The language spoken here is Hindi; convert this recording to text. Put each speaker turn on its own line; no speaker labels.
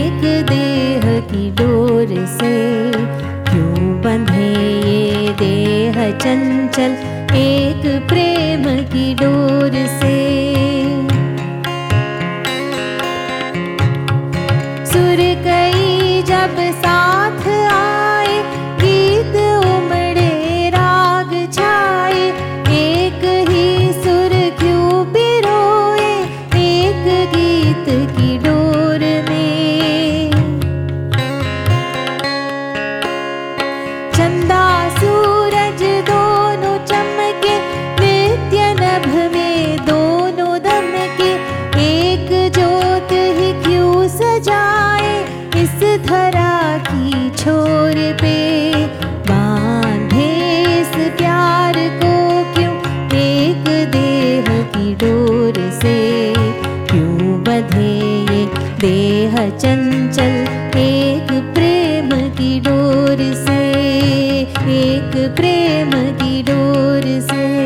एक देह की डोर से क्यों बंधे ये देह चंचल? एक प्रेम जाए इस धरा की छोर पे। बांधे इस प्यार को क्यों? एक देह की डोर से। क्यों बधे ये देह चंचल? एक प्रेम की डोर से। एक प्रेम की डोर से।